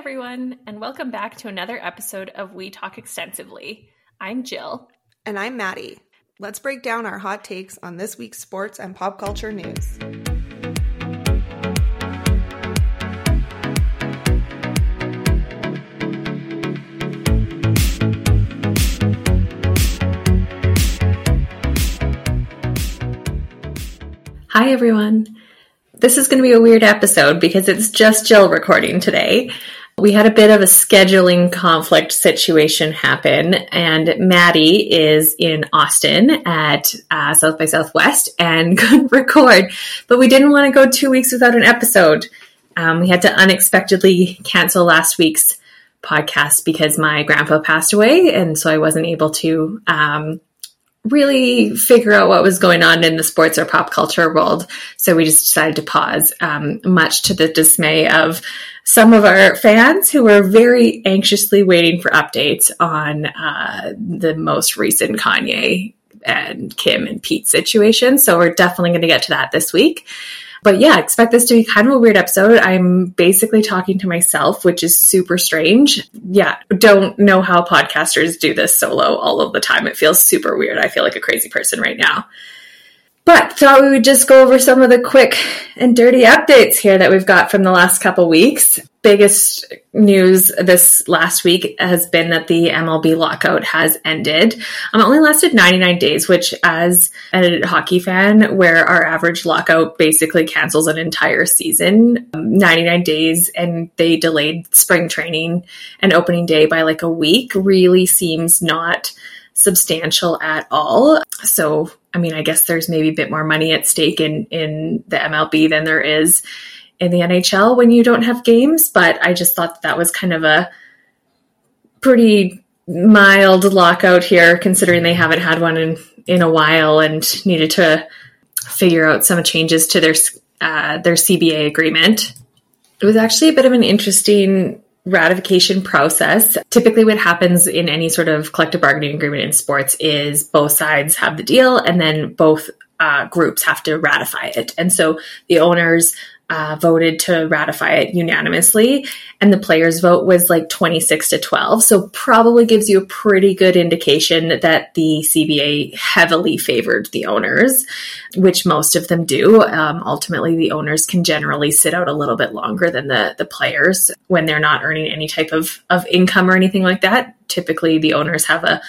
everyone, and welcome back to another episode of We Talk Extensively. I'm Jill. And I'm Maddie. Let's break down our hot takes on this week's sports and pop culture news. Hi, everyone. This is going to be a weird episode because it's just Jill recording today we had a bit of a scheduling conflict situation happen, and Maddie is in Austin at uh, South by Southwest and couldn't record. But we didn't want to go two weeks without an episode. Um, we had to unexpectedly cancel last week's podcast because my grandpa passed away, and so I wasn't able to um, really figure out what was going on in the sports or pop culture world. So we just decided to pause, um, much to the dismay of some of our fans who were very anxiously waiting for updates on uh, the most recent Kanye and Kim and Pete situation. So we're definitely going to get to that this week. But yeah, expect this to be kind of a weird episode. I'm basically talking to myself, which is super strange. Yeah, don't know how podcasters do this solo all of the time. It feels super weird. I feel like a crazy person right now. But thought we would just go over some of the quick and dirty updates here that we've got from the last couple weeks. Biggest news this last week has been that the MLB lockout has ended. Um, it only lasted 99 days, which, as a hockey fan, where our average lockout basically cancels an entire season, um, 99 days, and they delayed spring training and opening day by like a week, really seems not substantial at all. So, I mean, I guess there's maybe a bit more money at stake in in the MLB than there is in the NHL when you don't have games, but I just thought that was kind of a pretty mild lockout here considering they haven't had one in in a while and needed to figure out some changes to their uh, their CBA agreement. It was actually a bit of an interesting ratification process. Typically, what happens in any sort of collective bargaining agreement in sports is both sides have the deal and then both uh, groups have to ratify it. And so the owners uh, voted to ratify it unanimously, and the players' vote was like 26 to 12. So, probably gives you a pretty good indication that the CBA heavily favored the owners, which most of them do. Um, ultimately, the owners can generally sit out a little bit longer than the, the players when they're not earning any type of, of income or anything like that. Typically, the owners have a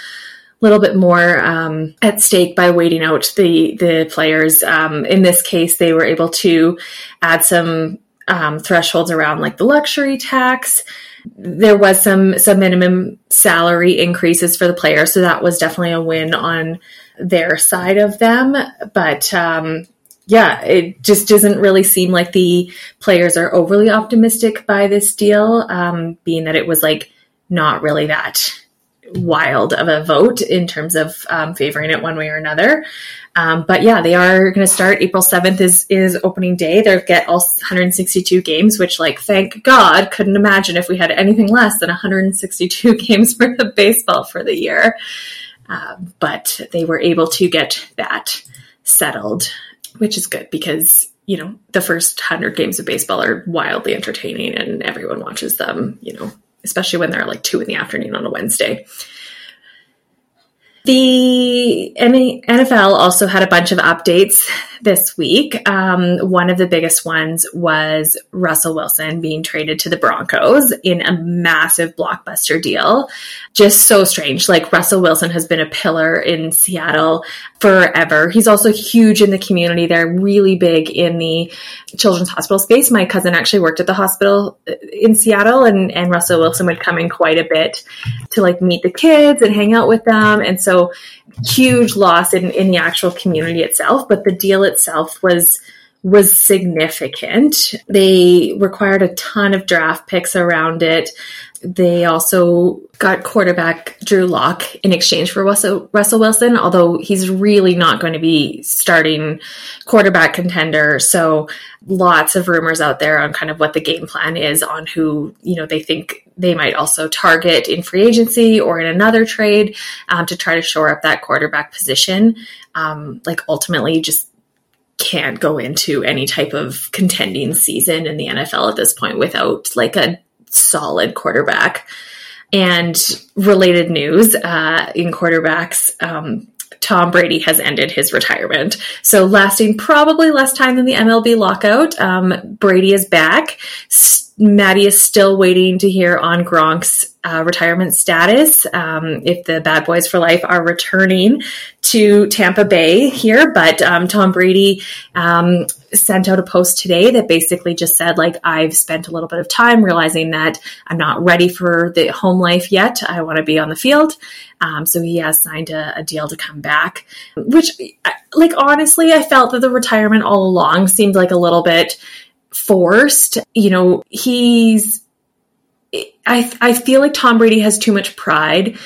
little bit more um, at stake by waiting out the the players. Um, in this case, they were able to add some um, thresholds around like the luxury tax. There was some some minimum salary increases for the players, so that was definitely a win on their side of them. But um, yeah, it just doesn't really seem like the players are overly optimistic by this deal, um, being that it was like not really that wild of a vote in terms of um, favoring it one way or another. Um, but yeah, they are going to start April 7th is, is opening day. They'll get all 162 games, which like, thank God, couldn't imagine if we had anything less than 162 games for the baseball for the year. Um, but they were able to get that settled, which is good because you know the first 100 games of baseball are wildly entertaining and everyone watches them you know especially when they're like two in the afternoon on a Wednesday. The NFL also had a bunch of updates this week. Um, one of the biggest ones was Russell Wilson being traded to the Broncos in a massive blockbuster deal. Just so strange. Like Russell Wilson has been a pillar in Seattle forever. He's also huge in the community. They're really big in the children's hospital space. My cousin actually worked at the hospital in Seattle and, and Russell Wilson would come in quite a bit to like meet the kids and hang out with them. And so so huge loss in, in the actual community itself, but the deal itself was was significant. They required a ton of draft picks around it. They also got quarterback Drew Lock in exchange for Russell, Russell Wilson, although he's really not going to be starting quarterback contender. So lots of rumors out there on kind of what the game plan is on who, you know, they think they might also target in free agency or in another trade um, to try to shore up that quarterback position. Um, like ultimately just can't go into any type of contending season in the NFL at this point without like a solid quarterback. And related news uh, in quarterbacks, um, Tom Brady has ended his retirement. So, lasting probably less time than the MLB lockout, um, Brady is back. Maddie is still waiting to hear on Gronk's uh, retirement status um, if the Bad Boys for Life are returning to Tampa Bay here. But um, Tom Brady um, sent out a post today that basically just said, like, I've spent a little bit of time realizing that I'm not ready for the home life yet. I want to be on the field. Um, so he has signed a, a deal to come back, which, like, honestly, I felt that the retirement all along seemed like a little bit forced. You know, he's, I, I feel like Tom Brady has too much pride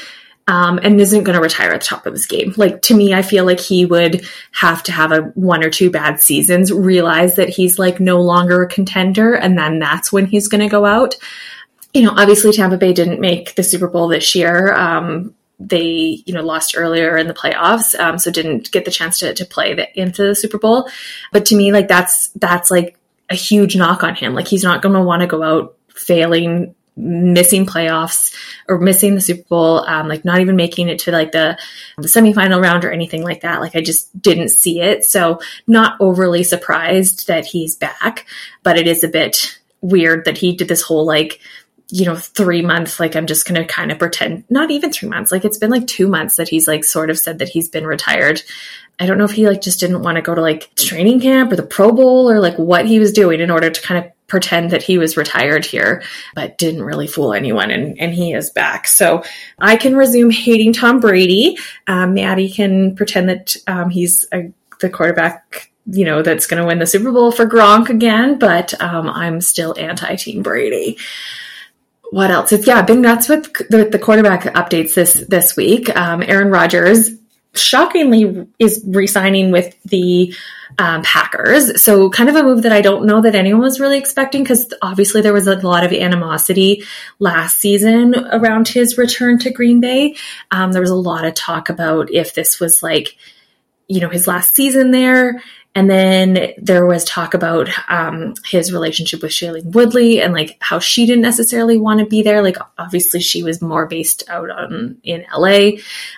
um, and isn't going to retire at the top of his game. Like to me, I feel like he would have to have a one or two bad seasons, realize that he's like no longer a contender, and then that's when he's going to go out. You know, obviously Tampa Bay didn't make the Super Bowl this year. Um, they, you know, lost earlier in the playoffs, um, so didn't get the chance to to play the, into the Super Bowl. But to me, like that's that's like a huge knock on him. Like he's not going to want to go out failing missing playoffs or missing the Super Bowl, um, like not even making it to like the the semifinal round or anything like that. Like I just didn't see it, so not overly surprised that he's back, but it is a bit weird that he did this whole like you know three months like i'm just gonna kind of pretend not even three months like it's been like two months that he's like sort of said that he's been retired I don't know if he like just didn't want to go to like training camp or the Pro Bowl or like what he was doing in order to kind of pretend that he was retired here, but didn't really fool anyone. And, and he is back. So I can resume hating Tom Brady. Um, Maddie can pretend that um, he's a, the quarterback, you know, that's going to win the Super Bowl for Gronk again, but um, I'm still anti Team Brady what else? It's yeah, been nuts with the, the quarterback updates this this week. Um, Aaron Rodgers shockingly is re-signing with the um, Packers. So kind of a move that I don't know that anyone was really expecting because obviously there was a lot of animosity last season around his return to Green Bay. Um, there was a lot of talk about if this was like, you know, his last season there and then there was talk about um, his relationship with Shailene Woodley and like how she didn't necessarily want to be there. Like obviously she was more based out on in LA.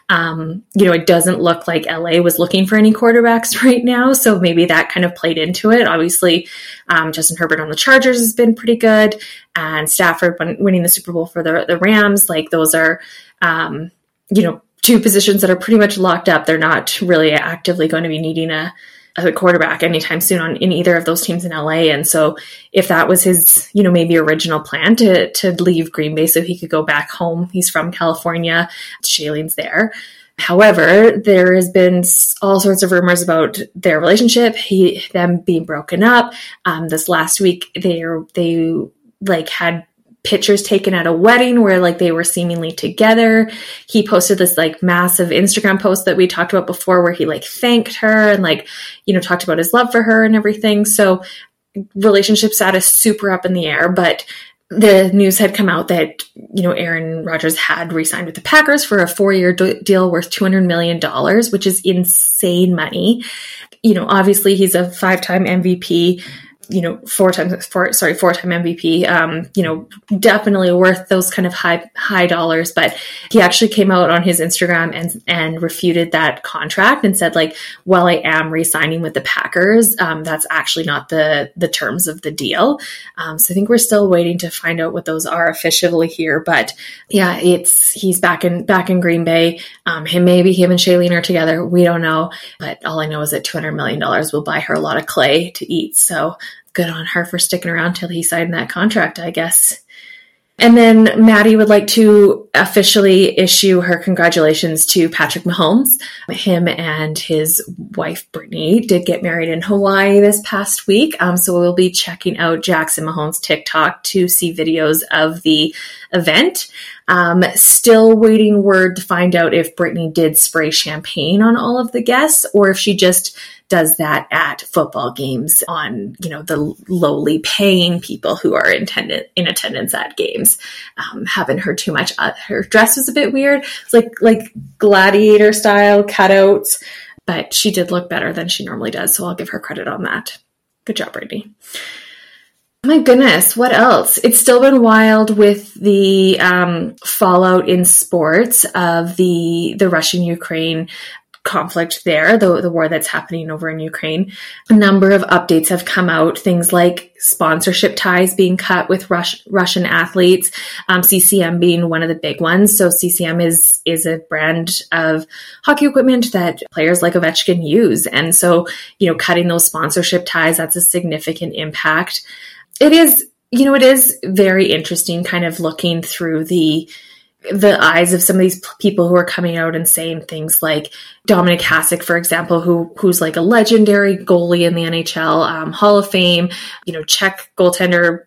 Um, you know, it doesn't look like LA was looking for any quarterbacks right now, so maybe that kind of played into it. Obviously, um, Justin Herbert on the Chargers has been pretty good, and Stafford winning the Super Bowl for the the Rams. Like those are, um, you know, two positions that are pretty much locked up. They're not really actively going to be needing a a quarterback anytime soon on in either of those teams in LA. And so if that was his, you know, maybe original plan to to leave Green Bay so he could go back home. He's from California. Shailene's there. However, there has been all sorts of rumors about their relationship, he them being broken up. Um, this last week, they they like had pictures taken at a wedding where like they were seemingly together. He posted this like massive Instagram post that we talked about before where he like thanked her and like, you know, talked about his love for her and everything. So relationship status super up in the air, but the news had come out that you know Aaron Rodgers had re-signed with the Packers for a four-year do- deal worth 200 million dollars, which is insane money. You know, obviously he's a five-time MVP you know, four times, four, sorry, four time MVP, um, you know, definitely worth those kind of high, high dollars. But he actually came out on his Instagram and, and refuted that contract and said like, well, I am re-signing with the Packers. Um, that's actually not the, the terms of the deal. Um, so I think we're still waiting to find out what those are officially here. But yeah, it's, he's back in, back in Green Bay. Um, him, maybe him and Shailene are together. We don't know. But all I know is that $200 million will buy her a lot of clay to eat. So good on her for sticking around till he signed that contract, I guess. And then Maddie would like to officially issue her congratulations to Patrick Mahomes. Him and his wife Brittany did get married in Hawaii this past week. Um, so we'll be checking out Jackson Mahomes TikTok to see videos of the event. Um, still waiting word to find out if Brittany did spray champagne on all of the guests or if she just does that at football games on, you know, the lowly paying people who are in, intended in attendance at games. Um, haven't heard too much. Uh, her dress was a bit weird. It's like, like gladiator style cutouts, but she did look better than she normally does. So I'll give her credit on that. Good job, Brittany. My goodness, what else? It's still been wild with the um, fallout in sports of the the Russian Ukraine conflict there, the, the war that's happening over in Ukraine. A number of updates have come out, things like sponsorship ties being cut with Rus- Russian athletes, um, CCM being one of the big ones. So CCM is, is a brand of hockey equipment that players like Ovechkin use. And so, you know, cutting those sponsorship ties, that's a significant impact. It is, you know, it is very interesting kind of looking through the, the eyes of some of these people who are coming out and saying things like Dominik Hasek, for example, who who's like a legendary goalie in the NHL, um, Hall of Fame, you know, Czech goaltender,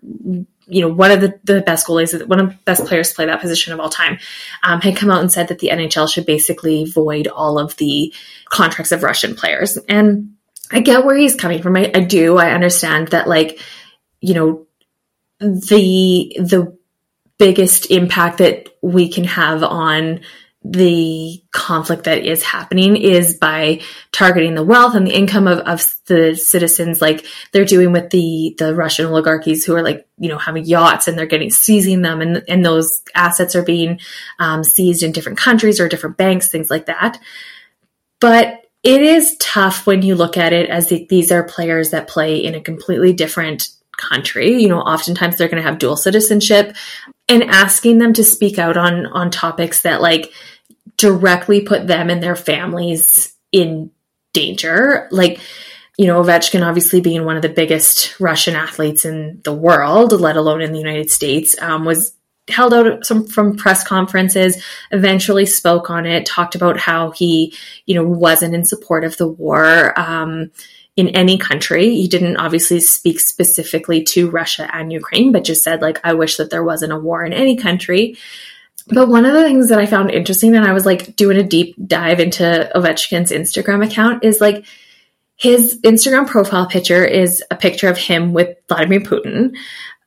you know, one of the, the best goalies, one of the best players to play that position of all time, um, had come out and said that the NHL should basically void all of the contracts of Russian players. And I get where he's coming from. I, I do. I understand that, like, you know, the the biggest impact that we can have on the conflict that is happening is by targeting the wealth and the income of, of the citizens like they're doing with the the Russian oligarchies who are like you know having yachts and they're getting seizing them and and those assets are being um, seized in different countries or different banks things like that. But it is tough when you look at it as the, these are players that play in a completely different country. You know, oftentimes they're going to have dual citizenship and asking them to speak out on on topics that like directly put them and their families in danger. Like, you know, Ovechkin obviously being one of the biggest Russian athletes in the world, let alone in the United States, um, was held out some from press conferences, eventually spoke on it, talked about how he, you know, wasn't in support of the war. Um, in any country. He didn't obviously speak specifically to Russia and Ukraine, but just said, like, I wish that there wasn't a war in any country. But one of the things that I found interesting, and I was like doing a deep dive into Ovechkin's Instagram account, is like his Instagram profile picture is a picture of him with Vladimir Putin.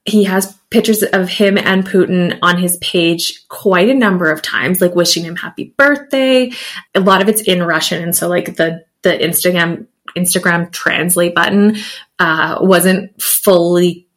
He has pictures of him and Putin on his page quite a number of times, like wishing him happy birthday. A lot of it's in Russian. And so like the the Instagram Instagram translate button uh, wasn't fully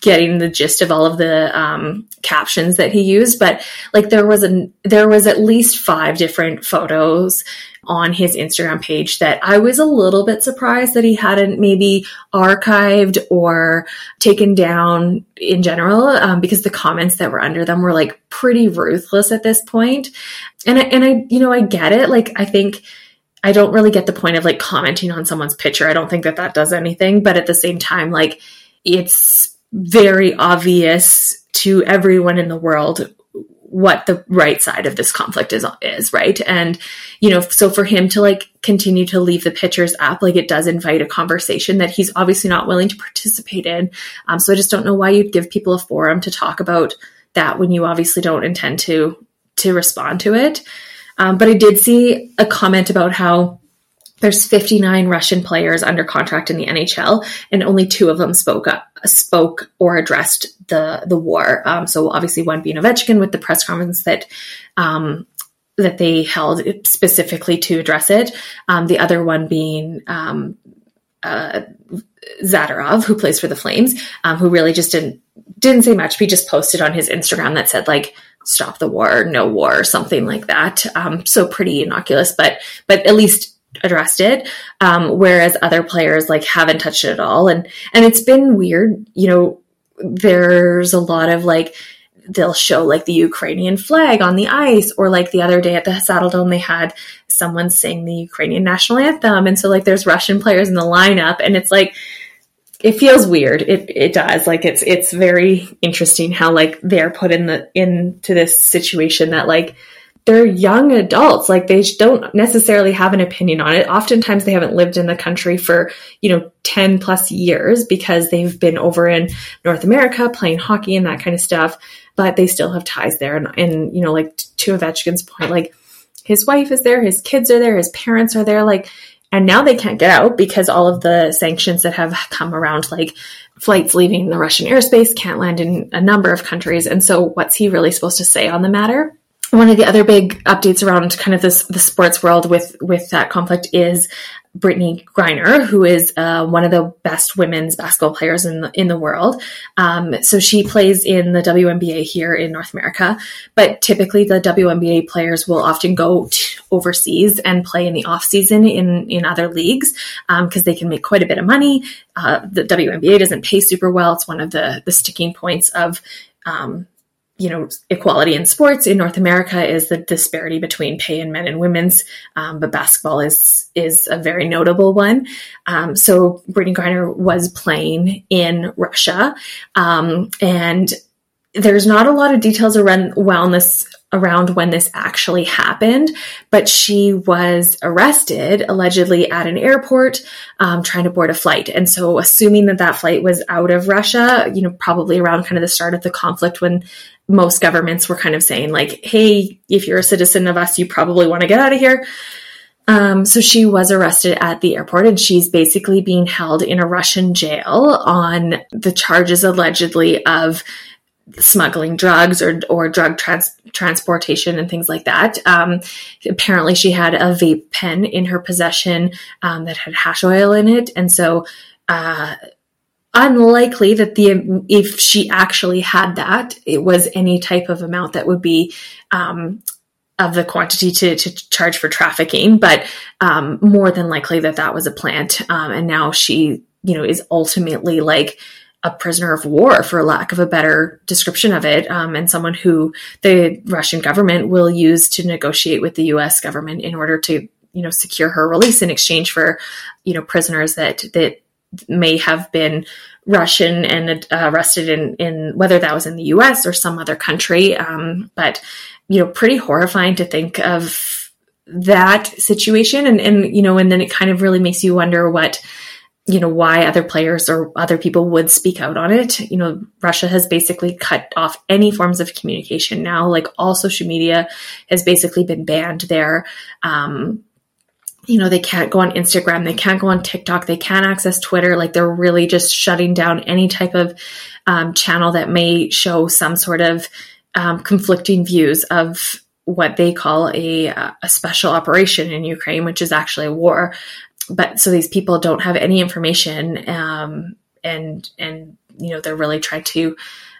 getting the gist of all of the um, captions that he used but like there was a there was at least five different photos on his instagram page that i was a little bit surprised that he hadn't maybe archived or taken down in general um, because the comments that were under them were like pretty ruthless at this point. And I, and i you know i get it. Like i think I don't really get the point of like commenting on someone's picture. I don't think that that does anything, but at the same time, like it's very obvious to everyone in the world what the right side of this conflict is is right? And you know so for him to like continue to leave the pictures up like it does invite a conversation that he's obviously not willing to participate in. Um, so i just don't know why you'd give people a forum to talk about that when you obviously don't intend to to respond to it um, but I did see a comment about how there's 59 Russian players under contract in the NHL, and only two of them spoke up, spoke or addressed the the war. Um, so obviously, one being Ovechkin with the press conference that um, that they held specifically to address it. Um, the other one being um, uh, Zadorov, who plays for the Flames, um, who really just didn't didn't say much. He just posted on his Instagram that said like stop the war, no war, or something like that. Um, so pretty innocuous, but but at least addressed it. Um, whereas other players like haven't touched it at all, and and it's been weird. You know, there's a lot of like they'll show like the Ukrainian flag on the ice, or like the other day at the Saddledome they had someone sing the Ukrainian national anthem, and so like there's Russian players in the lineup, and it's like it feels weird. It it does. Like it's it's very interesting how like they're put in the into this situation that like they're young adults. Like they don't necessarily have an opinion on it. Oftentimes they haven't lived in the country for, you know, 10 plus years because they've been over in North America playing hockey and that kind of stuff, but they still have ties there. And, and you know, like to Ovechkin's point, like his wife is there, his kids are there, his parents are there. Like and now they can't get out because all of the sanctions that have come around, like flights leaving the Russian airspace, can't land in a number of countries. And so, what's he really supposed to say on the matter? One of the other big updates around kind of this the sports world with with that conflict is Brittney Griner, who is uh, one of the best women's basketball players in the, in the world. Um, so she plays in the WNBA here in North America, but typically the WNBA players will often go overseas and play in the off season in in other leagues because um, they can make quite a bit of money. Uh, the WNBA doesn't pay super well. It's one of the the sticking points of um, you know, equality in sports in North America is the disparity between pay in men and women's, um, but basketball is is a very notable one. Um, so Brittney Griner was playing in Russia, um, and there's not a lot of details around wellness around when this actually happened, but she was arrested allegedly at an airport um, trying to board a flight. And so, assuming that that flight was out of Russia, you know, probably around kind of the start of the conflict when most governments were kind of saying, like, hey, if you're a citizen of us, you probably want to get out of here. Um, so she was arrested at the airport and she's basically being held in a Russian jail on the charges allegedly of smuggling drugs or or drug trans- transportation and things like that. Um, apparently, she had a vape pen in her possession um, that had hash oil in it, and so. Uh, unlikely that the if she actually had that it was any type of amount that would be um, of the quantity to, to charge for trafficking but um, more than likely that that was a plant um, and now she you know is ultimately like a prisoner of war, for lack of a better description of it, um, and someone who the Russian government will use to negotiate with the U.S. government in order to, you know, secure her release in exchange for, you know, prisoners that that may have been Russian and uh, arrested in in whether that was in the U.S. or some other country. Um, but you know, pretty horrifying to think of that situation, and and you know, and then it kind of really makes you wonder what you know why other players or other people would speak out on it. You know russia has basically cut off any forms of communication now. Like all social media has basically been banned there. Um, you know they can't go on instagram. They can't go on tiktok. They can't access twitter. Like they're really just shutting down any type of um, channel that may show some sort of um, conflicting views of what they call a, a special operation in Ukraine, which is actually a war but so these people don't have any information um, and and you know they're really trying to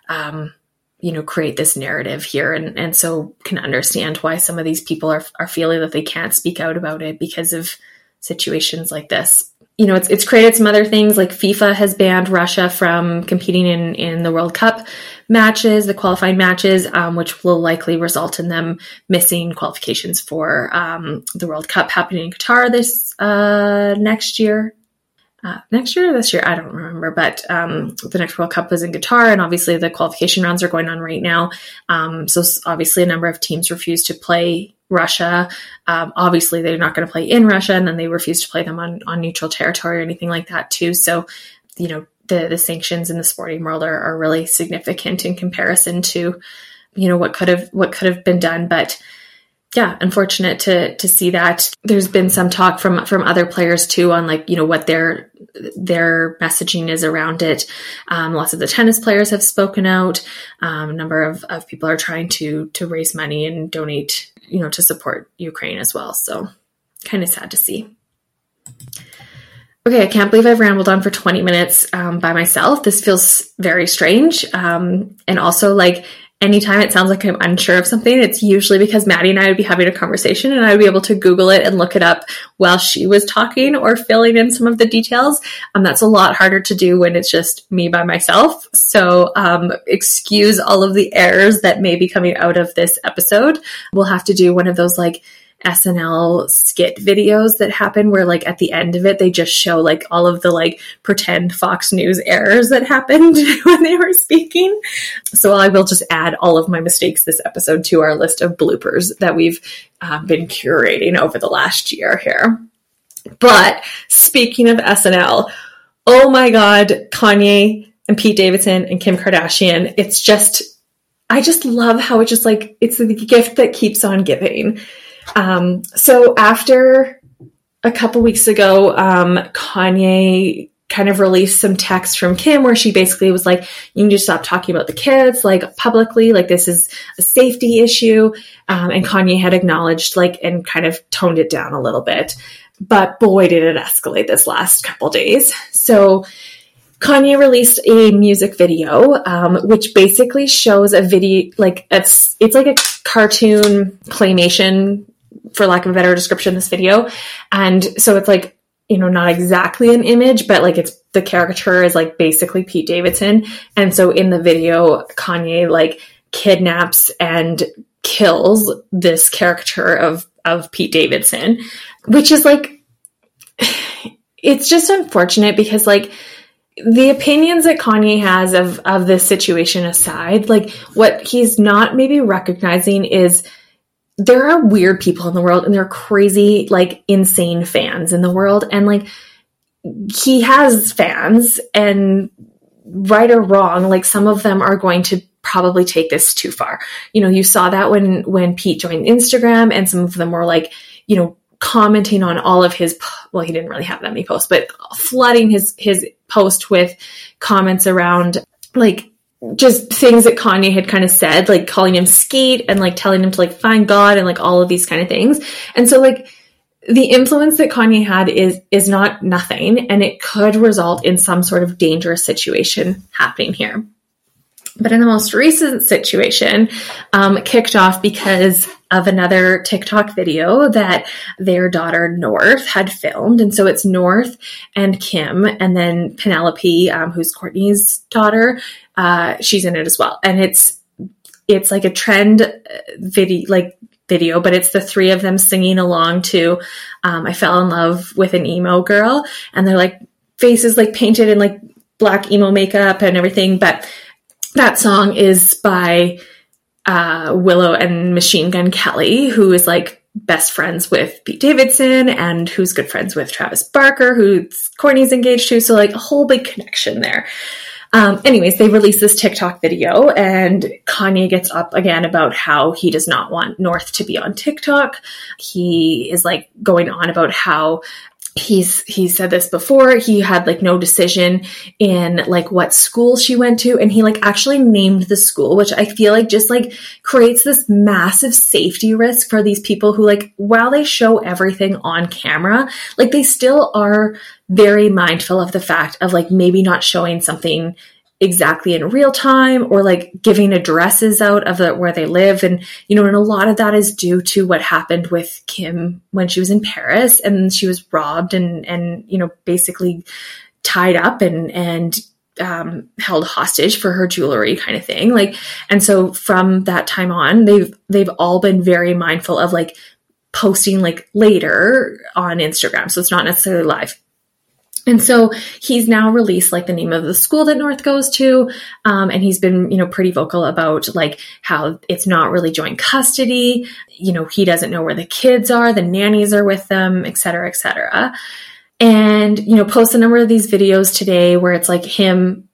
um, you know create this narrative here and and so can understand why some of these people are are feeling that they can't speak out about it because of situations like this. You know, it's it's created some other things like FIFA has banned Russia from competing in in the World Cup matches, the qualifying matches, um, which will likely result in them missing qualifications for um, the World Cup happening in Qatar this uh, next year. Uh, next year or this year, I don't remember, but um, the next World Cup was in Qatar, and obviously the qualification rounds are going on right now. Um, so obviously, a number of teams refuse to play Russia. Um, obviously, they're not going to play in Russia, and then they refuse to play them on, on neutral territory or anything like that, too. So, you know, the, the sanctions in the sporting world are, are really significant in comparison to, you know, what could have what could have been done. But yeah, unfortunate to to see that. There's been some talk from from other players too on like you know what their their messaging is around it. Um, lots of the tennis players have spoken out. Um, a number of, of people are trying to to raise money and donate you know to support Ukraine as well. So kind of sad to see. Okay, I can't believe I've rambled on for 20 minutes um, by myself. This feels very strange. Um, and also, like, anytime it sounds like I'm unsure of something, it's usually because Maddie and I would be having a conversation and I would be able to Google it and look it up while she was talking or filling in some of the details. Um, that's a lot harder to do when it's just me by myself. So, um, excuse all of the errors that may be coming out of this episode. We'll have to do one of those like SNL skit videos that happen where like at the end of it they just show like all of the like pretend Fox News errors that happened when they were speaking. So I will just add all of my mistakes this episode to our list of bloopers that we've um, been curating over the last year here. But speaking of SNL, oh my god, Kanye and Pete Davidson and Kim Kardashian, it's just I just love how it just like it's the gift that keeps on giving um, so after a couple weeks ago, um, Kanye kind of released some text from Kim where she basically was like, you need to stop talking about the kids, like publicly, like this is a safety issue. Um, and Kanye had acknowledged, like, and kind of toned it down a little bit. But boy, did it escalate this last couple days. So, Kanye released a music video, um, which basically shows a video, like it's it's like a cartoon claymation, for lack of a better description. This video, and so it's like you know not exactly an image, but like it's the caricature is like basically Pete Davidson, and so in the video, Kanye like kidnaps and kills this caricature of of Pete Davidson, which is like it's just unfortunate because like the opinions that Kanye has of of this situation aside, like what he's not maybe recognizing is there are weird people in the world and there are crazy, like insane fans in the world. And like he has fans and right or wrong, like some of them are going to probably take this too far. You know, you saw that when when Pete joined Instagram and some of them were like, you know, commenting on all of his well he didn't really have that many posts but flooding his his post with comments around like just things that Kanye had kind of said like calling him Skete and like telling him to like find God and like all of these kind of things. And so like the influence that Kanye had is is not nothing and it could result in some sort of dangerous situation happening here. But in the most recent situation, um, kicked off because of another TikTok video that their daughter North had filmed. And so it's North and Kim, and then Penelope, um, who's Courtney's daughter, uh, she's in it as well. And it's it's like a trend uh, video, like video, but it's the three of them singing along to um, "I Fell in Love with an Emo Girl," and they're like faces like painted in like black emo makeup and everything, but that song is by uh, Willow and Machine Gun Kelly, who is like best friends with Pete Davidson and who's good friends with Travis Barker, who Courtney's engaged to. So like a whole big connection there. Um, anyways, they released this TikTok video and Kanye gets up again about how he does not want North to be on TikTok. He is like going on about how he's he said this before he had like no decision in like what school she went to and he like actually named the school which i feel like just like creates this massive safety risk for these people who like while they show everything on camera like they still are very mindful of the fact of like maybe not showing something exactly in real time or like giving addresses out of the, where they live. And you know and a lot of that is due to what happened with Kim when she was in Paris and she was robbed and and you know basically tied up and and um, held hostage for her jewelry kind of thing. Like and so from that time on they've they've all been very mindful of like posting like later on Instagram. So it's not necessarily live and so he's now released like the name of the school that North goes to. Um, and he's been, you know, pretty vocal about like how it's not really joint custody. You know, he doesn't know where the kids are, the nannies are with them, et cetera, et cetera. And, you know, post a number of these videos today where it's like him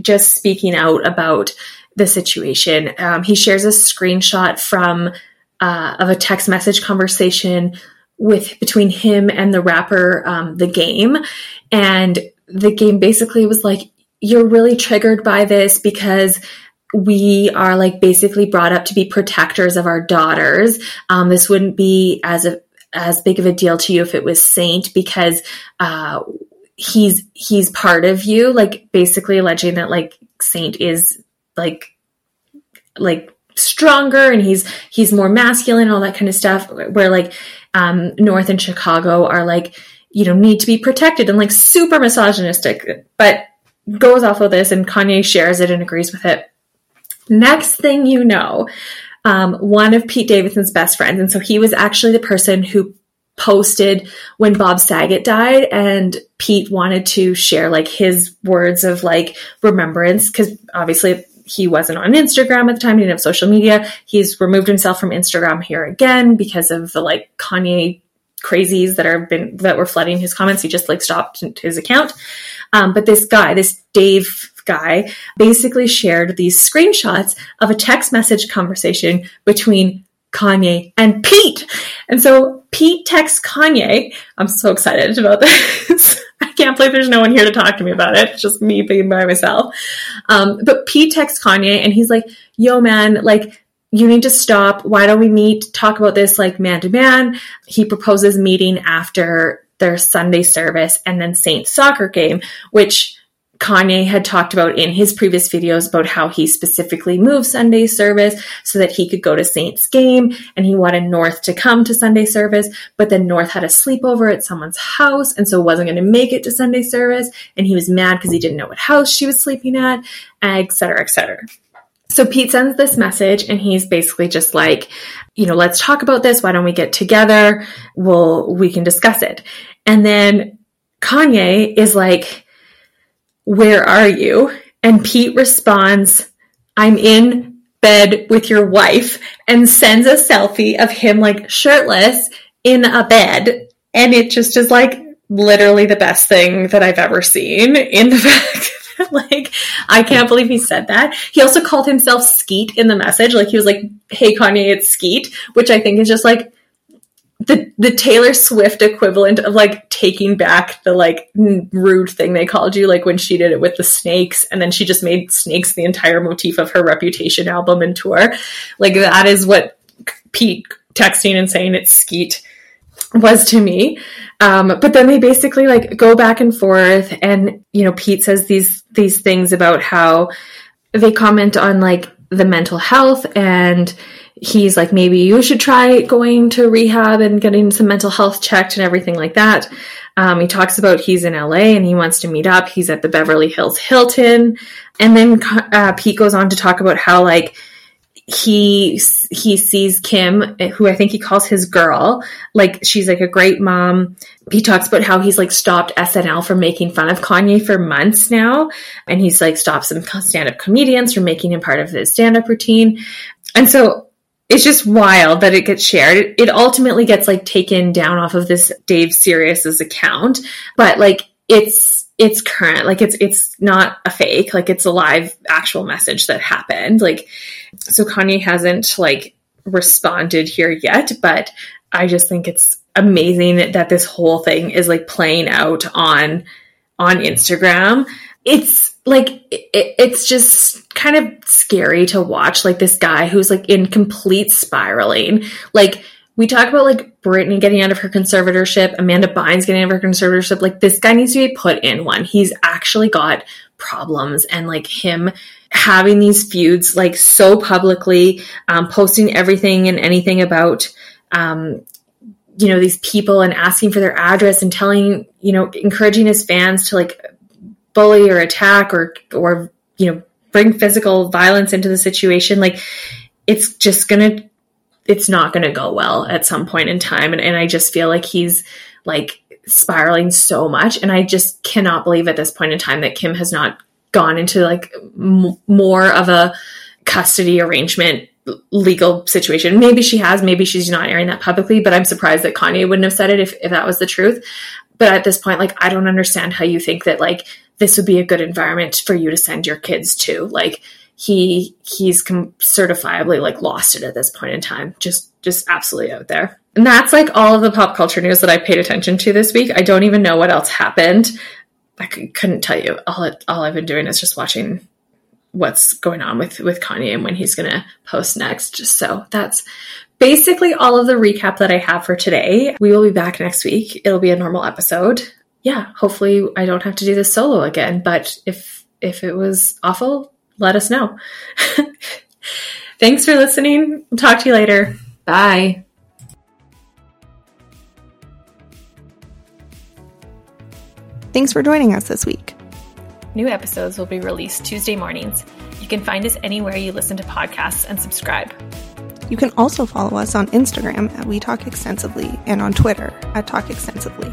just speaking out about the situation. Um, he shares a screenshot from uh, of a text message conversation with between him and the rapper um, the game. And the game basically was like you're really triggered by this because we are like basically brought up to be protectors of our daughters. Um, this wouldn't be as a as big of a deal to you if it was saint because uh, he's he's part of you. Like basically alleging that like saint is like like stronger and he's he's more masculine and all that kind of stuff where like um, North and Chicago are like, you know, need to be protected and like super misogynistic, but goes off of this and Kanye shares it and agrees with it. Next thing you know, um, one of Pete Davidson's best friends, and so he was actually the person who posted when Bob Saget died and Pete wanted to share like his words of like remembrance because obviously he wasn't on Instagram at the time. He didn't have social media. He's removed himself from Instagram here again because of the like Kanye crazies that are been that were flooding his comments. He just like stopped his account. Um, but this guy, this Dave guy, basically shared these screenshots of a text message conversation between Kanye and Pete. And so Pete texts Kanye. I'm so excited about this. Can't believe there's no one here to talk to me about it. It's just me being by myself. Um, but Pete texts Kanye and he's like, yo, man, like, you need to stop. Why don't we meet, talk about this like man to man? He proposes meeting after their Sunday service and then Saint soccer game, which Kanye had talked about in his previous videos about how he specifically moved Sunday service so that he could go to Saints game and he wanted North to come to Sunday service, but then North had a sleepover at someone's house and so wasn't going to make it to Sunday service and he was mad because he didn't know what house she was sleeping at, et cetera, et cetera. So Pete sends this message and he's basically just like, you know, let's talk about this. Why don't we get together? We'll, we can discuss it. And then Kanye is like, where are you? And Pete responds, I'm in bed with your wife and sends a selfie of him like shirtless in a bed. And it just is like literally the best thing that I've ever seen in the fact like I can't believe he said that. He also called himself Skete in the message. Like he was like, "Hey Kanye, it's Skete," which I think is just like the the Taylor Swift equivalent of like taking back the like rude thing they called you, like when she did it with the snakes, and then she just made snakes the entire motif of her Reputation album and tour. Like that is what Pete texting and saying it's Skete was to me. Um, but then they basically like go back and forth, and you know Pete says these these things about how they comment on like the mental health and he's like, maybe you should try going to rehab and getting some mental health checked and everything like that. Um, he talks about he's in LA and he wants to meet up. He's at the Beverly Hills Hilton. And then uh, Pete goes on to talk about how, like, he he sees Kim, who I think he calls his girl, like she's like a great mom. He talks about how he's like stopped SNL from making fun of Kanye for months now, and he's like stopped some stand up comedians from making him part of his stand up routine. And so it's just wild that it gets shared. It, ultimately gets like taken down off of this Dave Sirus's account, but like it's it's current. Like it's it's not a fake. Like it's a live actual message that happened. Like so Kanye hasn't like responded here yet, but I just think it's amazing that this whole thing is like playing out on on Instagram. It's like it, it's just kind of scary to watch like this guy who's like in complete spiraling like we talk about like Britney getting out of her conservatorship, Amanda Bynes getting out of her conservatorship. Like this guy needs to be put in one. He's actually got problems and like him having these feuds like so publicly, um, posting everything and anything about, um, you know, these people and asking for their address and telling, you know, encouraging his fans to like bully or attack or or you know bring physical violence into the situation like it's just gonna it's not gonna go well at some point in time and, and i just feel like he's like spiraling so much and i just cannot believe at this point in time that kim has not gone into like m- more of a custody arrangement legal situation. Maybe she has, maybe she's not airing that publicly, but I'm surprised that Kanye wouldn't have said it if, if that was the truth. But at this point, like, I don't understand how you think that, like, this would be a good environment for you to send your kids to. Like he he's com- certifiably like lost it at this point in time. Just just absolutely out there. And that's like all of the pop culture news that I paid attention to this week. I don't even know what else happened. I c- couldn't tell you. All it, all I've been doing is just watching what's going on with with Kanye and when he's going to post next. So that's basically all of the recap that I have for today. We will be back next week. It'll be a normal episode yeah, hopefully I don't have to do this solo again. But if if it was awful, let us know. Thanks for listening. I'll talk to you later. Bye. Thanks for joining us this week. New episodes will be released Tuesday mornings. You can find us anywhere you listen to podcasts and subscribe. You can also follow us on Instagram at We Talk Extensively and on Twitter at Talk Extensively.